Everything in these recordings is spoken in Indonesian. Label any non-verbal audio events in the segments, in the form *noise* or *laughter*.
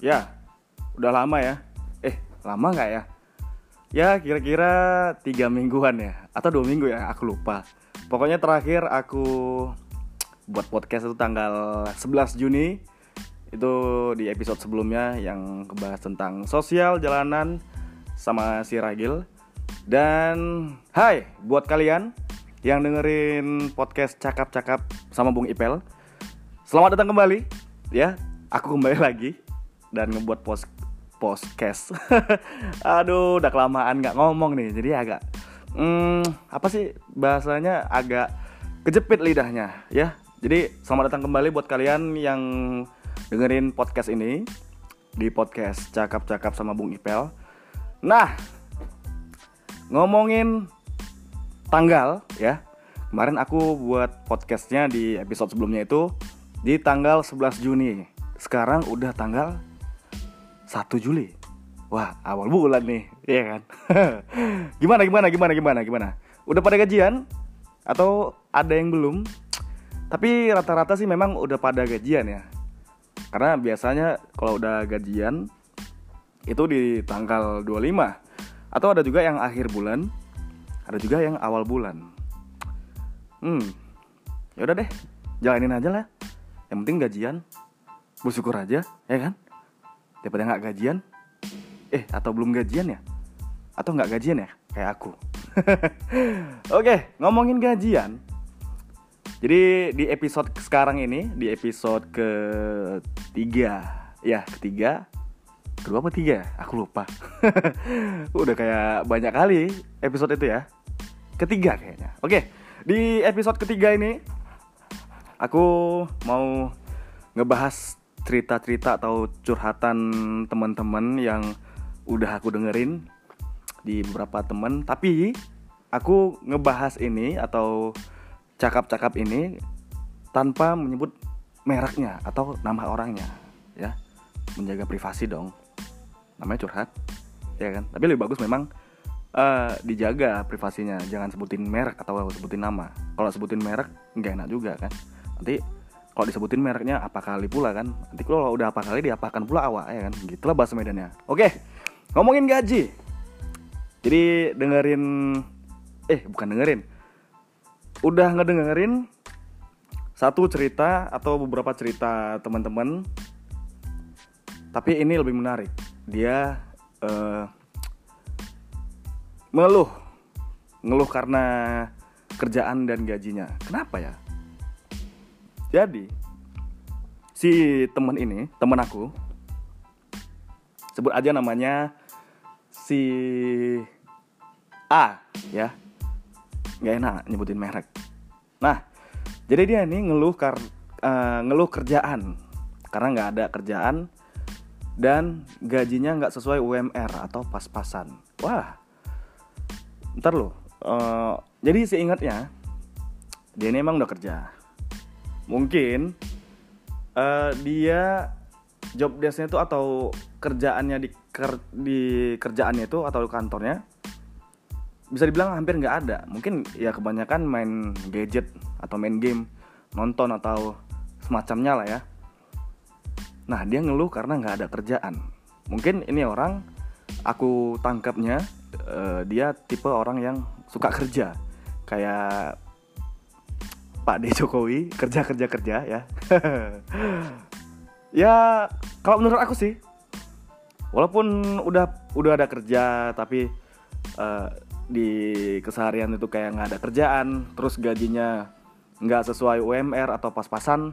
Ya, udah lama ya. Eh, lama nggak ya? Ya, kira-kira tiga mingguan ya, atau dua minggu ya, aku lupa. Pokoknya terakhir aku buat podcast itu tanggal 11 Juni. Itu di episode sebelumnya yang kebahas tentang sosial jalanan sama si Ragil. Dan hai buat kalian yang dengerin podcast cakap-cakap sama Bung Ipel. Selamat datang kembali ya. Aku kembali lagi dan ngebuat post podcast. *laughs* Aduh, udah kelamaan nggak ngomong nih, jadi agak hmm, apa sih bahasanya agak kejepit lidahnya ya. Jadi selamat datang kembali buat kalian yang dengerin podcast ini di podcast cakap-cakap sama Bung Ipel. Nah, ngomongin tanggal ya. Kemarin aku buat podcastnya di episode sebelumnya itu di tanggal 11 Juni. Sekarang udah tanggal 1 Juli. Wah, awal bulan nih, iya kan? *laughs* gimana gimana gimana gimana gimana? Udah pada gajian atau ada yang belum? Tapi rata-rata sih memang udah pada gajian ya. Karena biasanya kalau udah gajian itu di tanggal 25 atau ada juga yang akhir bulan, ada juga yang awal bulan. Hmm. Ya udah deh, jalanin aja lah. Yang penting gajian, bersyukur aja, ya kan? Daripada nggak gajian? Eh atau belum gajian ya? Atau nggak gajian ya? Kayak aku. *laughs* Oke ngomongin gajian. Jadi di episode sekarang ini di episode ketiga. Ya ketiga. Kedua apa tiga aku lupa. *laughs* Udah kayak banyak kali episode itu ya. Ketiga kayaknya. Oke di episode ketiga ini aku mau ngebahas cerita-cerita atau curhatan teman-teman yang udah aku dengerin di beberapa teman. Tapi aku ngebahas ini atau cakap-cakap ini tanpa menyebut mereknya atau nama orangnya ya. Menjaga privasi dong. Namanya curhat ya kan? Tapi lebih bagus memang uh, dijaga privasinya. Jangan sebutin merek atau sebutin nama. Kalau sebutin merek nggak enak juga kan? Nanti kalau disebutin mereknya apa kali pula kan? Nanti kalau udah apa kali diapakan pula awak ya kan? Gitulah bahasa medannya. Oke ngomongin gaji. Jadi dengerin eh bukan dengerin. Udah ngedengerin satu cerita atau beberapa cerita teman-teman tapi ini lebih menarik. Dia uh, mengeluh ngeluh karena kerjaan dan gajinya. Kenapa ya jadi si temen ini, temen aku, sebut aja namanya si A ya, nggak enak nyebutin merek. Nah, jadi dia ini ngeluh kar uh, ngeluh kerjaan karena nggak ada kerjaan dan gajinya nggak sesuai UMR atau pas-pasan. Wah, ntar loh. Uh, jadi seingatnya dia ini emang udah kerja mungkin uh, dia job desknya itu atau kerjaannya di ker, di kerjaannya itu atau kantornya bisa dibilang hampir nggak ada. Mungkin ya kebanyakan main gadget atau main game nonton atau semacamnya lah ya. Nah dia ngeluh karena nggak ada kerjaan. Mungkin ini orang aku tangkapnya uh, dia tipe orang yang suka kerja. Kayak Pak D Jokowi kerja kerja kerja ya. *laughs* Ya kalau menurut aku sih walaupun udah udah ada kerja tapi uh, di keseharian itu kayak nggak ada kerjaan terus gajinya nggak sesuai UMR atau pas-pasan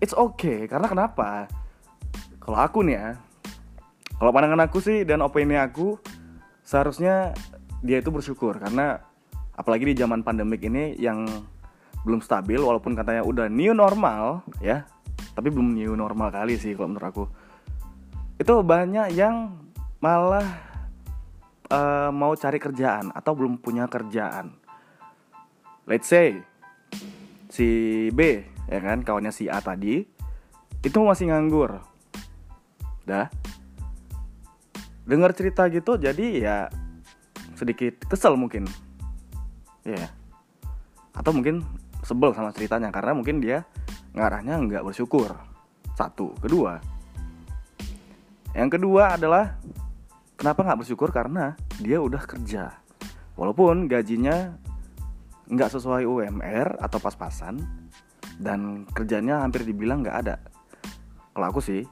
it's okay. Karena kenapa? Kalau aku nih ya kalau pandangan aku sih dan opini aku seharusnya dia itu bersyukur. Karena apalagi di zaman pandemik ini yang belum stabil walaupun katanya udah new normal ya. Tapi belum new normal kali sih kalau menurut aku. Itu banyak yang malah uh, mau cari kerjaan atau belum punya kerjaan. Let's say si B ya kan kawannya si A tadi itu masih nganggur. Dah. Dengar cerita gitu jadi ya sedikit kesel mungkin. Ya yeah. atau mungkin sebel sama ceritanya karena mungkin dia ngarahnya nggak bersyukur satu kedua Yang kedua adalah kenapa nggak bersyukur karena dia udah kerja. Walaupun gajinya nggak sesuai UMR atau pas-pasan dan kerjanya hampir dibilang nggak ada. Kalau aku sih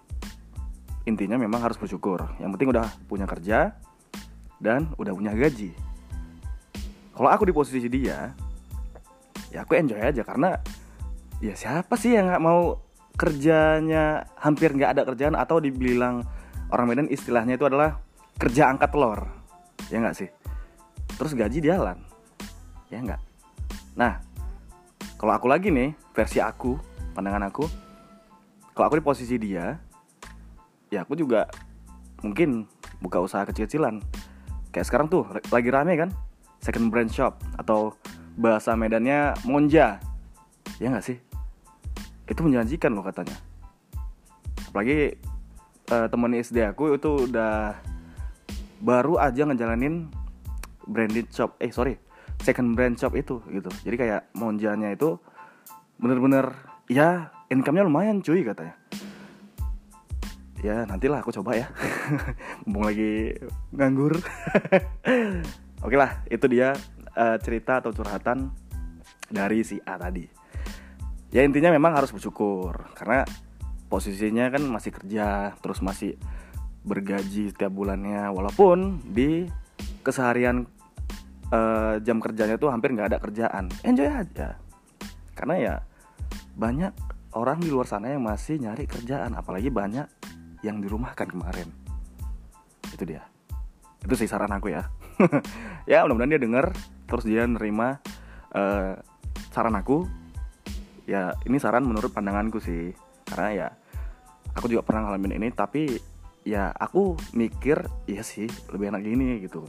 intinya memang harus bersyukur. Yang penting udah punya kerja dan udah punya gaji. Kalau aku di posisi dia, ya aku enjoy aja karena ya siapa sih yang nggak mau kerjanya hampir nggak ada kerjaan atau dibilang orang Medan istilahnya itu adalah kerja angkat telur. Ya nggak sih? Terus gaji jalan. Ya nggak? Nah kalau aku lagi nih versi aku pandangan aku kalau aku di posisi dia ya aku juga mungkin buka usaha kecil-kecilan. Kayak sekarang tuh lagi rame kan? Second brand shop atau bahasa Medannya monja. Ya nggak sih? Itu menjanjikan loh katanya. Apalagi uh, temen SD aku itu udah baru aja ngejalanin branded shop eh sorry second brand shop itu gitu. Jadi kayak monjanya itu bener-bener ya income-nya lumayan cuy katanya. Ya nantilah aku coba ya. *laughs* Mumpung lagi nganggur. *laughs* Oke lah itu dia uh, cerita atau curhatan dari si A tadi. Ya intinya memang harus bersyukur karena posisinya kan masih kerja terus masih bergaji setiap bulannya. Walaupun di keseharian uh, jam kerjanya tuh hampir nggak ada kerjaan. Enjoy aja. Karena ya banyak orang di luar sana yang masih nyari kerjaan apalagi banyak yang dirumahkan kemarin. Itu dia. Itu sih saran aku ya. *laughs* Ya mudah-mudahan dia denger terus dia nerima uh, saran aku. Ya ini saran menurut pandanganku sih. Karena ya aku juga pernah ngalamin ini tapi ya aku mikir iya sih lebih enak gini gitu.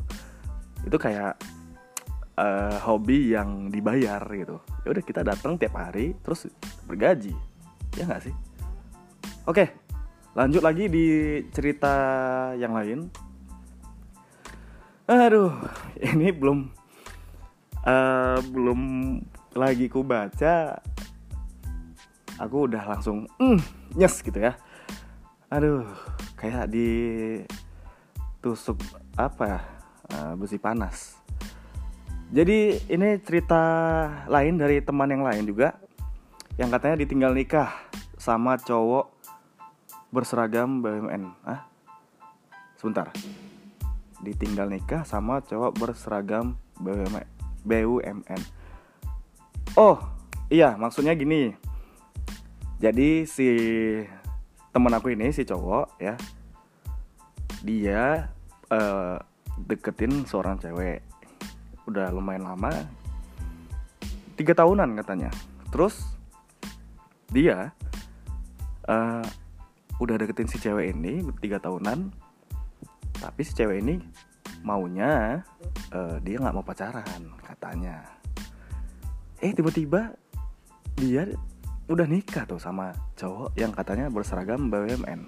Itu kayak uh, hobi yang dibayar gitu. Ya udah kita datang tiap hari terus bergaji. Ya nggak sih? Oke lanjut lagi di cerita yang lain. Aduh ini belum uh, belum lagi ku baca aku udah langsung mm, nyes gitu ya. Aduh kayak di tusuk apa uh, besi panas. Jadi ini cerita lain dari teman yang lain juga yang katanya ditinggal nikah sama cowok berseragam BUMN ah sebentar. Ditinggal nikah sama cowok berseragam BUMN BUMN oh iya maksudnya gini. Jadi si temen aku ini si cowok ya dia uh, deketin seorang cewek. Udah lumayan lama. Tiga tahunan katanya. Terus dia uh, udah deketin si cewek ini tiga tahunan. Tapi si cewek ini maunya uh, dia nggak mau pacaran katanya. Eh tiba-tiba dia udah nikah tuh sama cowok yang katanya berseragam BUMN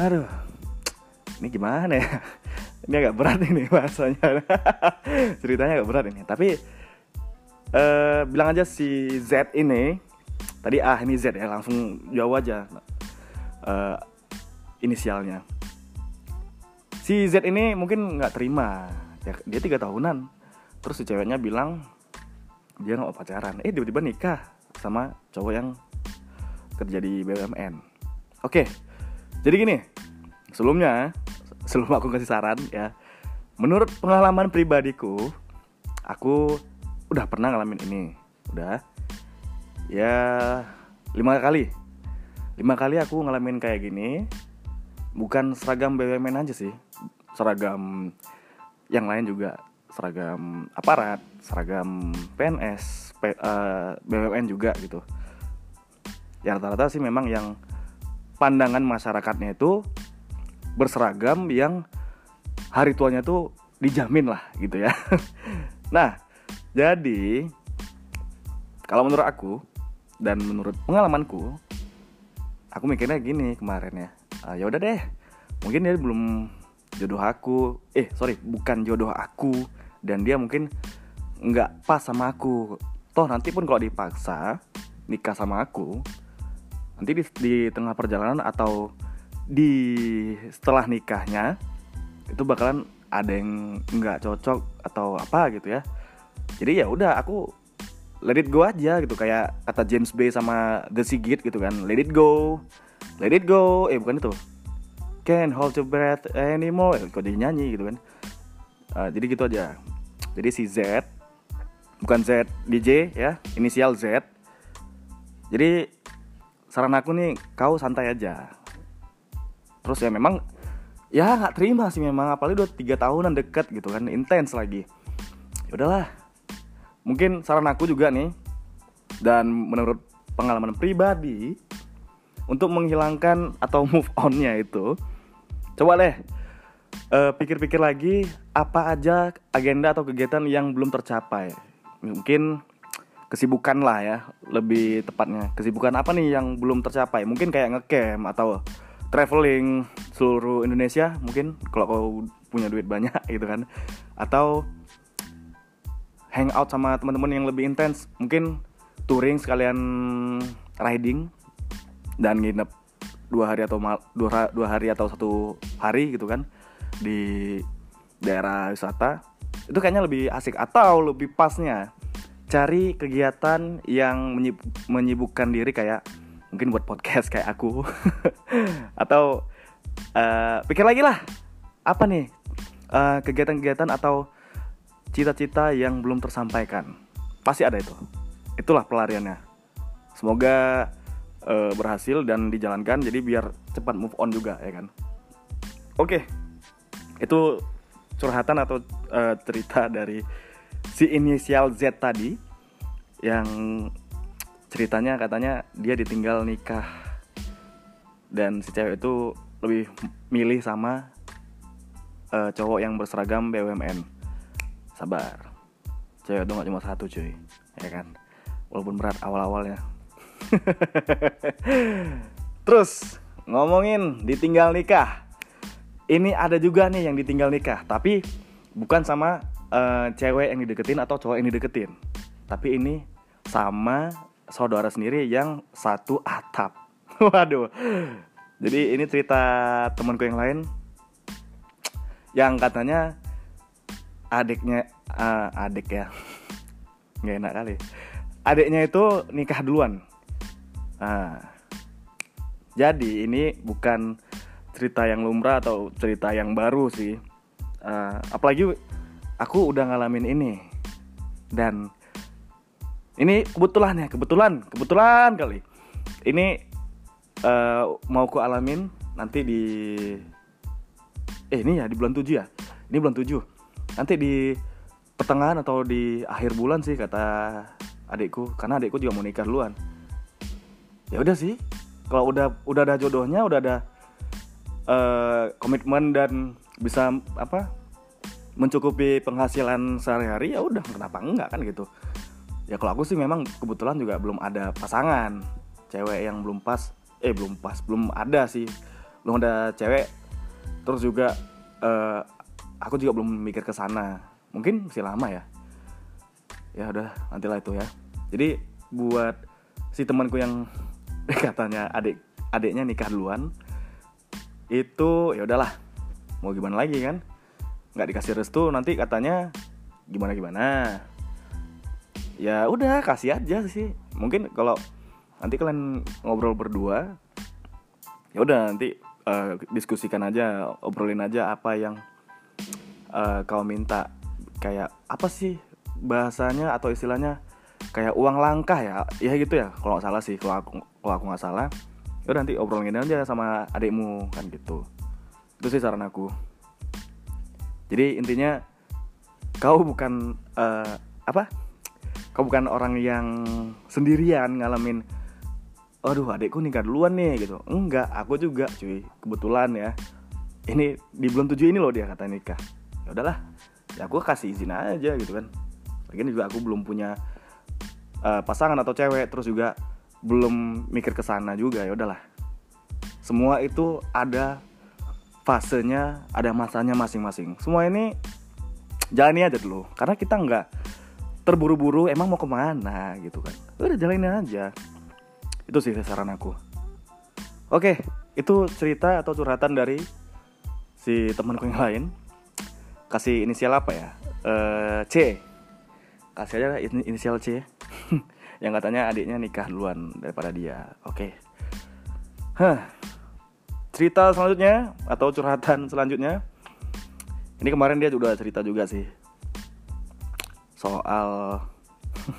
aduh ini gimana ya? *laughs* Ini agak berat ini bahasanya. *laughs* Ceritanya agak berat ini. Tapi uh, bilang aja si Z ini tadi ah ini Z ya langsung jawab aja uh, inisialnya si Z ini mungkin nggak terima. Ya dia tiga tahunan. Terus si ceweknya bilang dia nggak mau pacaran. Eh tiba-tiba nikah sama cowok yang kerja di BUMN. Oke, jadi gini, sebelumnya sebelum aku kasih saran ya, menurut pengalaman pribadiku, aku udah pernah ngalamin ini, udah. Ya lima kali, lima kali aku ngalamin kayak gini, bukan seragam BUMN aja sih, seragam yang lain juga seragam aparat, seragam PNS, P, uh, eh, BUMN juga gitu. Ya rata-rata sih memang yang pandangan masyarakatnya itu berseragam yang hari tuanya tuh dijamin lah gitu ya. *laughs* nah, jadi kalau menurut aku dan menurut pengalamanku, aku mikirnya gini kemarin ya. Uh, ya udah deh, mungkin dia belum jodoh aku. Eh sorry, bukan jodoh aku. Dan dia mungkin nggak pas sama aku. Toh nanti pun kalau dipaksa nikah sama aku nanti di, di tengah perjalanan atau di setelah nikahnya itu bakalan ada yang nggak cocok atau apa gitu ya. Jadi ya udah aku let it go aja gitu. Kayak kata James Bay sama The Sigit gitu kan. Let it go. Let it go. Eh bukan itu can't hold your breath anymore. Kok dia nyanyi gitu kan? Uh, jadi gitu aja. Jadi si Z bukan Z DJ ya inisial Z. Jadi saran aku nih kau santai aja. Terus ya memang ya nggak terima sih memang apalagi udah tiga tahunan deket gitu kan intens lagi. Ya udahlah. Mungkin saran aku juga nih dan menurut pengalaman pribadi untuk menghilangkan atau move onnya itu coba deh uh, pikir-pikir lagi apa aja agenda atau kegiatan yang belum tercapai? Mungkin kesibukan lah ya lebih tepatnya. Kesibukan apa nih yang belum tercapai? Mungkin kayak ngecamp atau traveling seluruh Indonesia mungkin kalau kau punya duit banyak *laughs* gitu kan. Atau hangout sama teman-teman yang lebih intens mungkin touring sekalian riding dan nginep dua hari atau mal, dua, dua hari atau satu hari gitu kan di daerah wisata itu kayaknya lebih asik atau lebih pasnya cari kegiatan yang menyibukkan diri kayak mungkin buat podcast kayak aku. *laughs* Atau uh, pikir lagi lah apa nih kegiatan kegiatan-kegiatan atau cita-cita yang belum tersampaikan? Pasti ada itu. Itulah pelariannya. Semoga uh, berhasil dan dijalankan jadi biar cepat move on juga ya kan? Oke itu curhatan atau uh, cerita *laughs* dari si inisial Z tadi yang ceritanya katanya dia ditinggal nikah dan si cewek itu lebih milih sama uh, cowok yang berseragam BUMN sabar cewek itu gak cuma satu cuy ya kan? Walaupun berat awal-awalnya *laughs* terus ngomongin ditinggal nikah ini ada juga nih yang ditinggal nikah tapi bukan sama uh, cewek yang dideketin atau cowok yang dideketin tapi ini sama saudara sendiri yang satu atap. *laughs* Waduh. Jadi ini cerita temanku yang lain yang katanya adiknya uh, adik ya. *laughs* Nggak enak kali. Adiknya itu nikah duluan. Nah, jadi ini bukan cerita yang lumrah atau cerita yang baru sih. Uh, apalagi aku udah ngalamin ini. Dan ini kebetulan ya kebetulan kebetulan kali. Ini uh, mau ku alamin nanti di eh ini ya di bulan 7 ya? Ini bulan 7 nanti di pertengahan atau di akhir bulan sih kata adikku. Karena adikku juga mau nikah duluan ya udah sih. Kalau udah udah ada jodohnya udah ada uh, komitmen dan bisa apa mencukupi penghasilan sehari-hari ya udah kenapa enggak kan gitu. Ya kalau aku sih memang kebetulan juga belum ada pasangan cewek yang belum pas eh belum pas belum ada sih. Belum ada cewek. Terus juga uh, aku juga belum mikir ke sana. Mungkin masih lama ya. Ya udah nantilah itu ya. Jadi buat si temanku yang *laughs* katanya adik adiknya nikah duluan. Itu ya udahlah. Mau gimana lagi kan? Nggak dikasih restu nanti katanya gimana gimana ya udah kasih aja sih. Mungkin kalau nanti kalian ngobrol berdua ya udah nanti uh, diskusikan aja obrolin aja apa yang uh, kau minta. Kayak apa sih bahasanya atau istilahnya kayak uang langkah ya ya gitu ya kalau nggak salah sih kalau aku kalau aku nggak salah. Ya nanti obrolin aja sama adikmu kan gitu. Itu sih saran aku. Jadi intinya kau bukan uh, apa? Kau bukan orang yang sendirian ngalamin aduh adekku nikah duluan nih gitu. Enggak aku juga cuy. Kebetulan ya ini di bulan tujuh ini loh dia kata nikah. Ya udahlah ya aku kasih izin aja gitu kan. Lagian juga aku belum punya uh, pasangan atau cewek terus juga belum mikir ke sana juga ya udahlah. Semua itu ada fasenya ada masanya masing-masing. Semua ini jalani aja dulu karena kita nggak terburu-buru emang mau ke mana? gitu kan. Udah jalanin aja. Itu sih saran aku. Oke itu cerita atau curhatan dari si temanku yang lain. Kasih inisial apa ya? Uh, C. Kasih aja inisial C yang katanya adiknya nikah duluan daripada dia. Oke. Okay. Huh. cerita selanjutnya atau curhatan selanjutnya? Ini kemarin dia juga cerita juga sih. Soal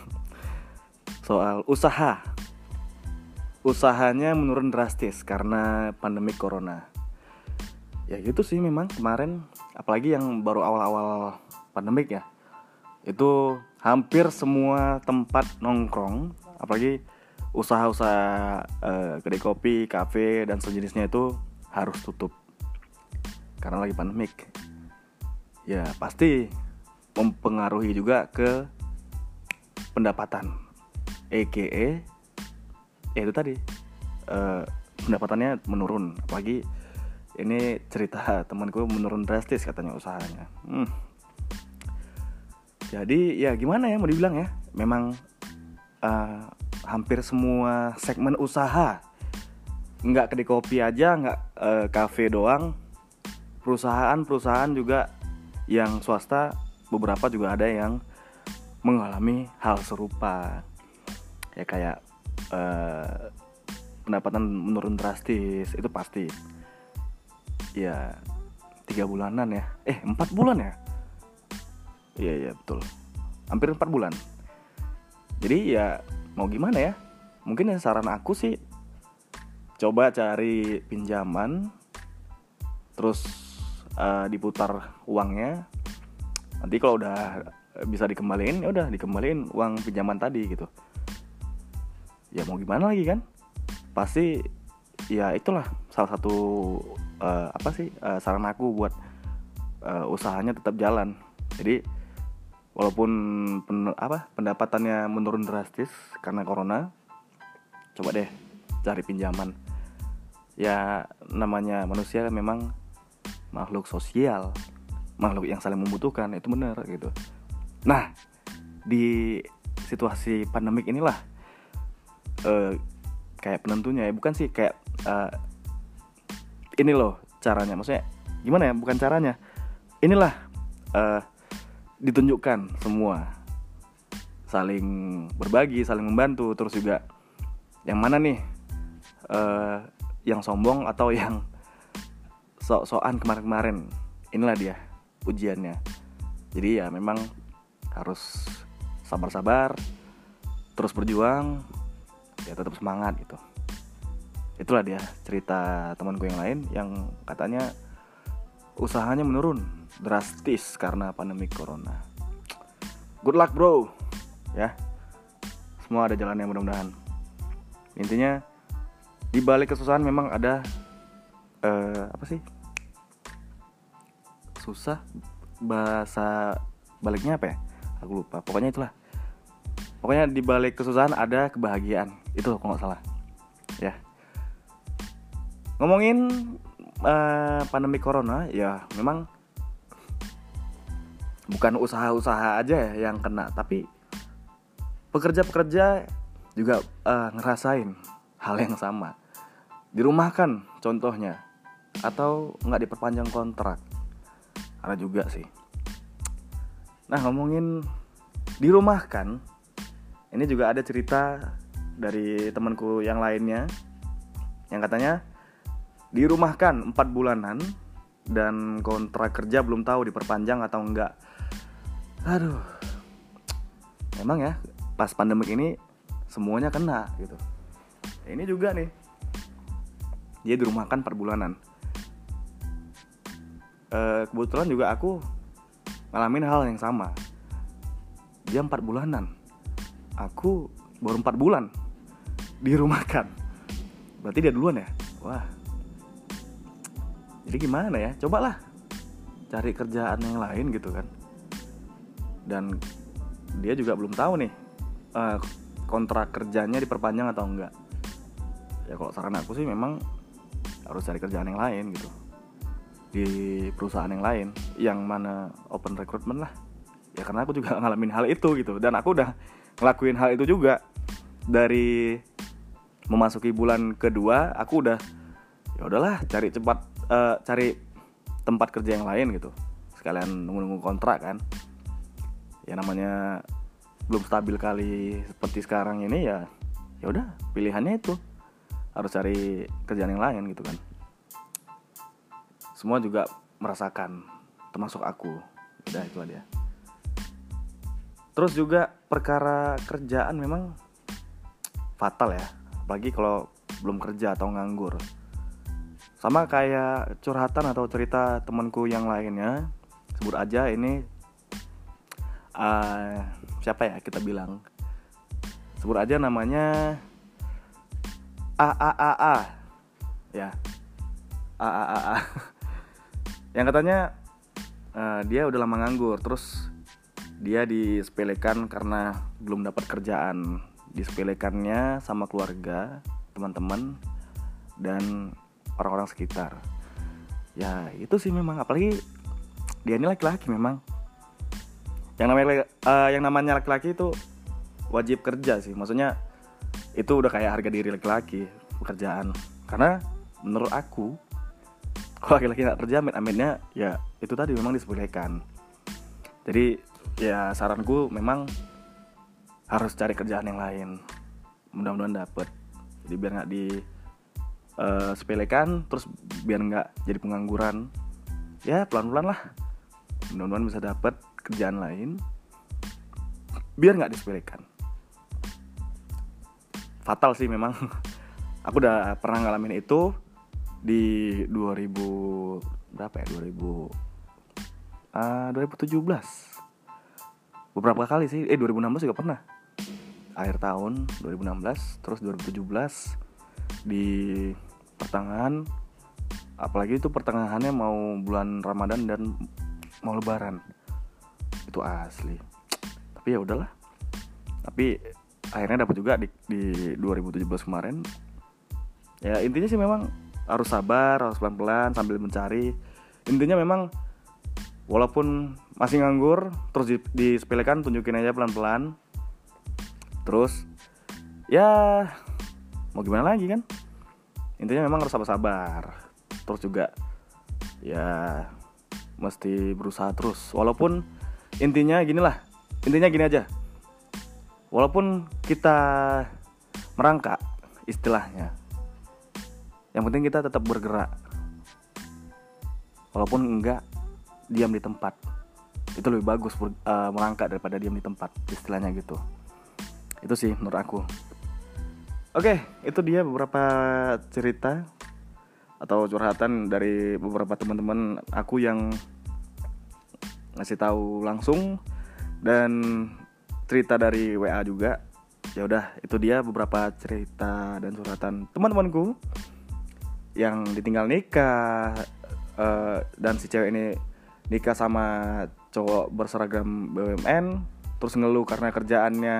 *laughs* soal usaha. Usahanya menurun drastis karena pandemi corona. Ya gitu sih memang kemarin. Apalagi yang baru awal-awal pandemik ya. Itu hampir semua tempat nongkrong apalagi usaha-usaha uh, kedai kopi, kafe dan sejenisnya itu harus tutup karena lagi pandemik. Ya pasti mempengaruhi juga ke pendapatan, EKE, ya itu tadi uh, pendapatannya menurun, apalagi ini cerita *laughs* temanku menurun drastis katanya usahanya hmm. Jadi ya gimana ya mau dibilang ya? Memang uh, hampir semua segmen usaha nggak kedai kopi aja nggak uh, kafe doang perusahaan-perusahaan juga yang swasta beberapa juga ada yang mengalami hal serupa. Ya kayak uh, pendapatan menurun drastis itu pasti. Ya tiga bulanan ya. Eh empat bulan ya iya iya betul. Hampir empat bulan. Jadi ya mau gimana ya? Mungkin yang saran aku sih coba cari pinjaman terus uh, diputar uangnya. Nanti kalau udah bisa dikembaliin ya udah dikembaliin uang pinjaman tadi gitu. Ya mau gimana lagi kan? Pasti ya itulah salah satu uh, apa sih uh, saran aku buat uh, usahanya tetap jalan. Jadi walaupun pen, apa pendapatannya menurun drastis karena corona coba deh cari pinjaman. Ya namanya manusia memang makhluk sosial makhluk yang saling membutuhkan itu benar gitu. Nah di situasi pandemik inilah uh, kayak penentunya ya bukan sih kayak uh, ini loh caranya. Maksudnya gimana ya? Bukan caranya. Inilah uh, ditunjukkan semua. Saling berbagi saling membantu. Terus juga yang mana nih? Uh, yang sombong atau *laughs* yang sok-sokan kemarin-kemarin? Inilah dia ujiannya. Jadi ya memang harus sabar-sabar terus berjuang ya tetap semangat gitu. Itulah dia cerita temanku yang lain yang katanya usahanya menurun drastis karena pandemi corona. Good luck bro. Ya. Semua ada jalannya mudah-mudahan. Intinya di balik kesusahan memang ada uh, apa sih? Susah bahasa baliknya apa ya? Aku lupa. Pokoknya itulah. Pokoknya di balik kesusahan ada kebahagiaan. Itu kalau nggak salah. Ya. Ngomongin uh, pandemi corona ya memang bukan usaha-usaha aja ya yang kena tapi pekerja-pekerja juga uh, ngerasain hal yang sama. Dirumahkan contohnya atau nggak diperpanjang kontrak. Ada juga sih. Nah ngomongin dirumahkan ini juga ada cerita dari temanku yang lainnya yang katanya dirumahkan 4 bulanan dan kontrak kerja belum tahu diperpanjang atau enggak. Aduh. Memang ya, pas pandemik ini semuanya kena gitu. Ini juga nih. Dia dirumahkan 4 bulanan. E, kebetulan juga aku ngalamin hal yang sama. Dia 4 bulanan. Aku baru 4 bulan dirumahkan. Berarti dia duluan ya? Wah, jadi gimana ya cobalah cari kerjaan yang lain gitu kan dan dia juga belum tahu nih uh, kontrak kerjanya diperpanjang atau enggak. Ya kalau saran aku sih memang harus cari kerjaan yang lain gitu. Di perusahaan yang lain yang mana open recruitment lah. Ya karena aku juga *laughs* ngalamin hal itu gitu. Dan aku udah ngelakuin hal itu juga. Dari memasuki bulan kedua aku udah ya udahlah cari cepat uh, cari tempat kerja yang lain gitu. Sekalian nunggu-nunggu kontrak kan ya namanya belum stabil kali seperti sekarang ini ya ya udah pilihannya itu. Harus cari kerjaan yang lain gitu kan. Semua juga merasakan termasuk aku. Udah itu aja. Terus juga perkara kerjaan memang fatal ya. Apalagi kalau belum kerja atau nganggur. Sama kayak curhatan atau cerita temanku yang lainnya sebut aja ini uh, siapa ya kita bilang? Sebut aja namanya A A A A. Ya. A A A A. *laughs* Yang katanya uh, dia udah lama nganggur terus dia disepelekan karena belum dapat kerjaan. Disepelekannya sama keluarga teman-teman dan orang-orang sekitar. Ya itu sih memang. Apalagi dia ini laki-laki memang yang namanya uh, yang namanya laki-laki itu wajib kerja sih. Maksudnya itu udah kayak harga diri laki-laki pekerjaan. Karena menurut aku *laughs* kalau laki-laki nggak kerja amit-amitnya ya itu tadi memang disepelekan. Jadi ya saranku memang harus cari kerjaan yang lain. Mudah-mudahan dapet. Jadi biar nggak di uh, sepelekan terus biar nggak jadi pengangguran. Ya pelan-pelan lah. Mudah-mudahan bisa dapet kerjaan lain biar nggak disepelekan. Fatal sih memang. *laughs* Aku udah pernah ngalamin itu di 2000 berapa ya? 2000 uh, 2017 beberapa kali sih. Eh 2016 juga pernah. Akhir tahun 2016 terus 2017 di pertengahan. Apalagi itu pertengahannya mau bulan Ramadan dan mau lebaran itu asli. Tapi ya udahlah. Tapi akhirnya dapat juga di, di 2017 kemarin. Ya intinya sih memang harus sabar harus pelan-pelan sambil mencari. Intinya memang walaupun masih nganggur terus di, disepelekan tunjukin aja pelan-pelan. Terus ya mau gimana lagi kan? Intinya memang harus sabar-sabar. Terus juga ya mesti berusaha terus. Walaupun intinya gini lah intinya gini aja. Walaupun kita merangkak istilahnya yang penting kita tetap bergerak. Walaupun enggak diam di tempat. Itu lebih bagus uh, merangkak daripada diam di tempat istilahnya gitu. Itu sih menurut aku. Oke itu dia beberapa cerita atau curhatan dari beberapa teman-teman aku yang ngasih tahu langsung. Dan cerita dari WA juga ya udah itu dia beberapa cerita dan curhatan teman-temanku yang ditinggal nikah. Uh, dan si cewek ini nikah sama cowok berseragam BUMN terus ngeluh karena kerjaannya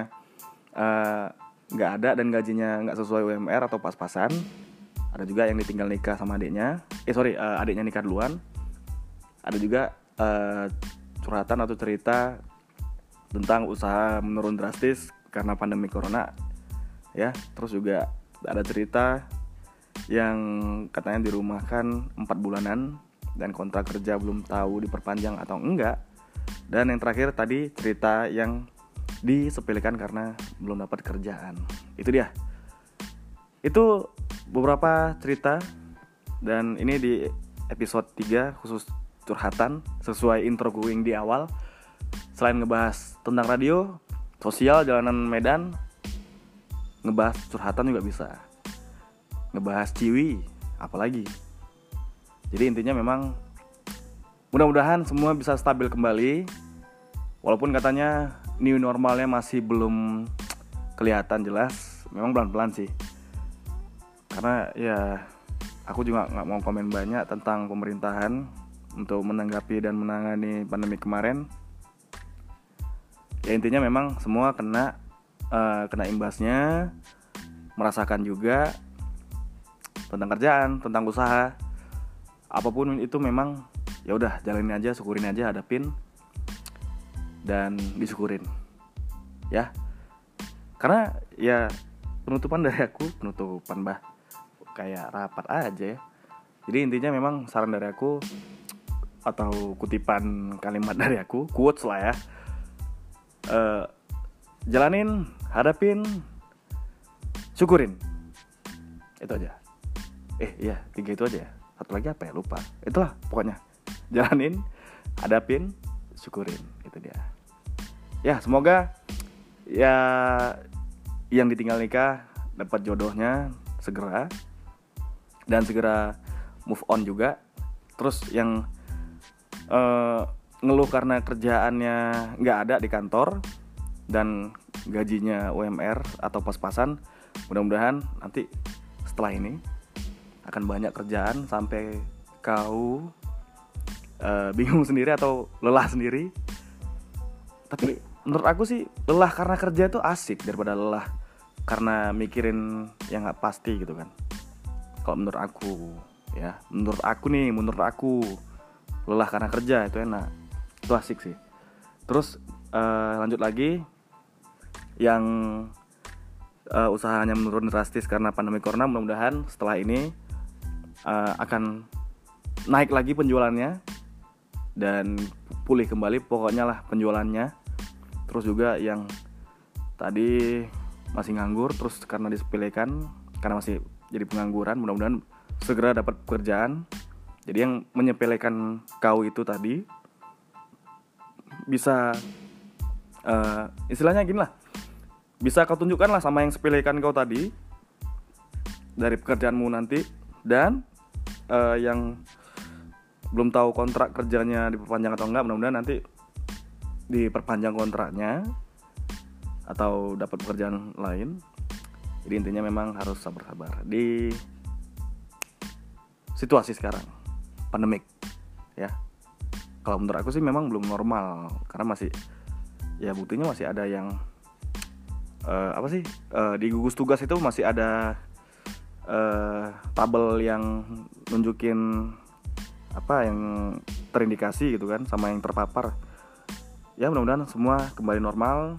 eh, nggak uh, ada dan gajinya nggak sesuai UMR atau pas-pasan. Ada juga yang ditinggal nikah sama adiknya. Eh sorry uh, adiknya nikah duluan. Ada juga uh, curhatan atau cerita tentang usaha menurun drastis karena pandemi corona ya terus juga ada cerita yang katanya dirumahkan empat bulanan dan kontrak kerja belum tahu diperpanjang atau enggak. Dan yang terakhir tadi cerita yang disepelekan karena belum dapat kerjaan. Itu dia. Itu beberapa cerita dan ini di episode 3 khusus curhatan sesuai intro going di awal. Selain ngebahas tentang radio, sosial, jalanan Medan, ngebahas curhatan juga bisa. Ngebahas ciwi, apalagi jadi intinya memang mudah-mudahan semua bisa stabil kembali. Walaupun katanya new normalnya masih belum kelihatan jelas, memang pelan-pelan sih. Karena ya aku juga nggak mau komen banyak tentang pemerintahan untuk menanggapi dan menangani pandemi kemarin. Ya intinya memang semua kena uh, kena imbasnya, merasakan juga tentang kerjaan, tentang usaha. Apa pun itu memang ya udah jalanin aja syukurin aja hadapin dan disyukurin. Ya. Karena ya penutupan dari aku penutupan bah kayak rapat aja ya. Jadi intinya memang saran dari aku atau kutipan kalimat dari aku quotes lah ya. Uh, jalanin hadapin syukurin. Itu aja. Eh iya tiga itu aja ya. Satu lagi apa ya? Lupa. Itulah pokoknya. Jalanin hadapin syukurin. Itu dia. Ya semoga ya yang ditinggal nikah dapat jodohnya segera dan segera move on juga. Terus yang uh, ngeluh karena kerjaannya nggak ada di kantor dan gajinya UMR atau pas-pasan mudah-mudahan nanti setelah ini akan banyak kerjaan sampai kau uh, bingung *laughs* sendiri atau lelah sendiri. Tapi menurut aku sih lelah karena kerja itu asik daripada lelah karena mikirin yang nggak pasti gitu kan. Kalau menurut aku ya menurut aku nih menurut aku lelah karena kerja itu enak. Itu asik sih. Terus uh, lanjut lagi yang uh, usahanya menurun drastis karena pandemi corona mudah-mudahan setelah ini uh, akan naik lagi penjualannya dan pulih kembali pokoknya lah penjualannya. Terus juga yang tadi masih nganggur terus karena disepelekan karena masih jadi pengangguran mudah-mudahan segera dapat pekerjaan jadi yang menyepelekan kau itu tadi bisa uh, istilahnya gini lah. Bisa kau tunjukkan lah sama yang sepelekan kau tadi dari pekerjaanmu nanti. Dan uh, yang belum tahu kontrak kerjanya diperpanjang atau enggak mudah-mudahan nanti diperpanjang kontraknya atau dapat pekerjaan lain. Jadi intinya memang harus sabar-sabar di situasi sekarang pandemik ya. Kalau menurut aku sih memang belum normal karena masih ya buktinya masih ada yang uh, apa sih uh, di gugus tugas itu masih ada uh, tabel yang nunjukin apa yang terindikasi gitu kan sama yang terpapar. Ya mudah-mudahan semua kembali normal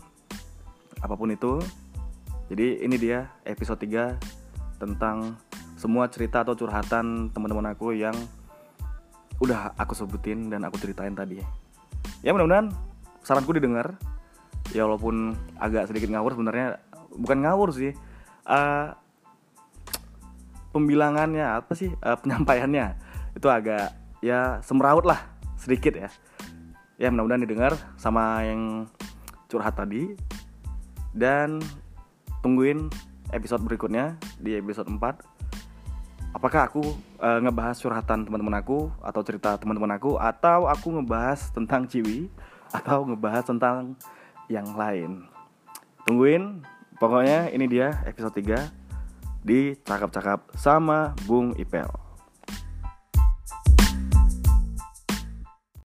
apa pun itu. Jadi ini dia episode 3 tentang semua cerita atau curhatan teman-teman aku yang udah aku sebutin dan aku ceritain tadi. Ya mudah-mudahan saranku didengar. Ya walaupun agak sedikit ngawur sebenarnya. Bukan ngawur sih. Uh, pembilangannya apa sih? Uh, penyampaiannya itu agak ya semeraut lah. Sedikit ya. Ya mudah-mudahan didengar sama yang curhat tadi. Dan tungguin episode berikutnya di episode 4 apakah aku e, ngebahas curhatan teman-teman aku atau cerita teman-teman aku? Atau aku ngebahas tentang ciwi? Atau ngebahas tentang yang lain? Tungguin. Pokoknya ini dia episode 3 di cakap-cakap sama Bung Ipel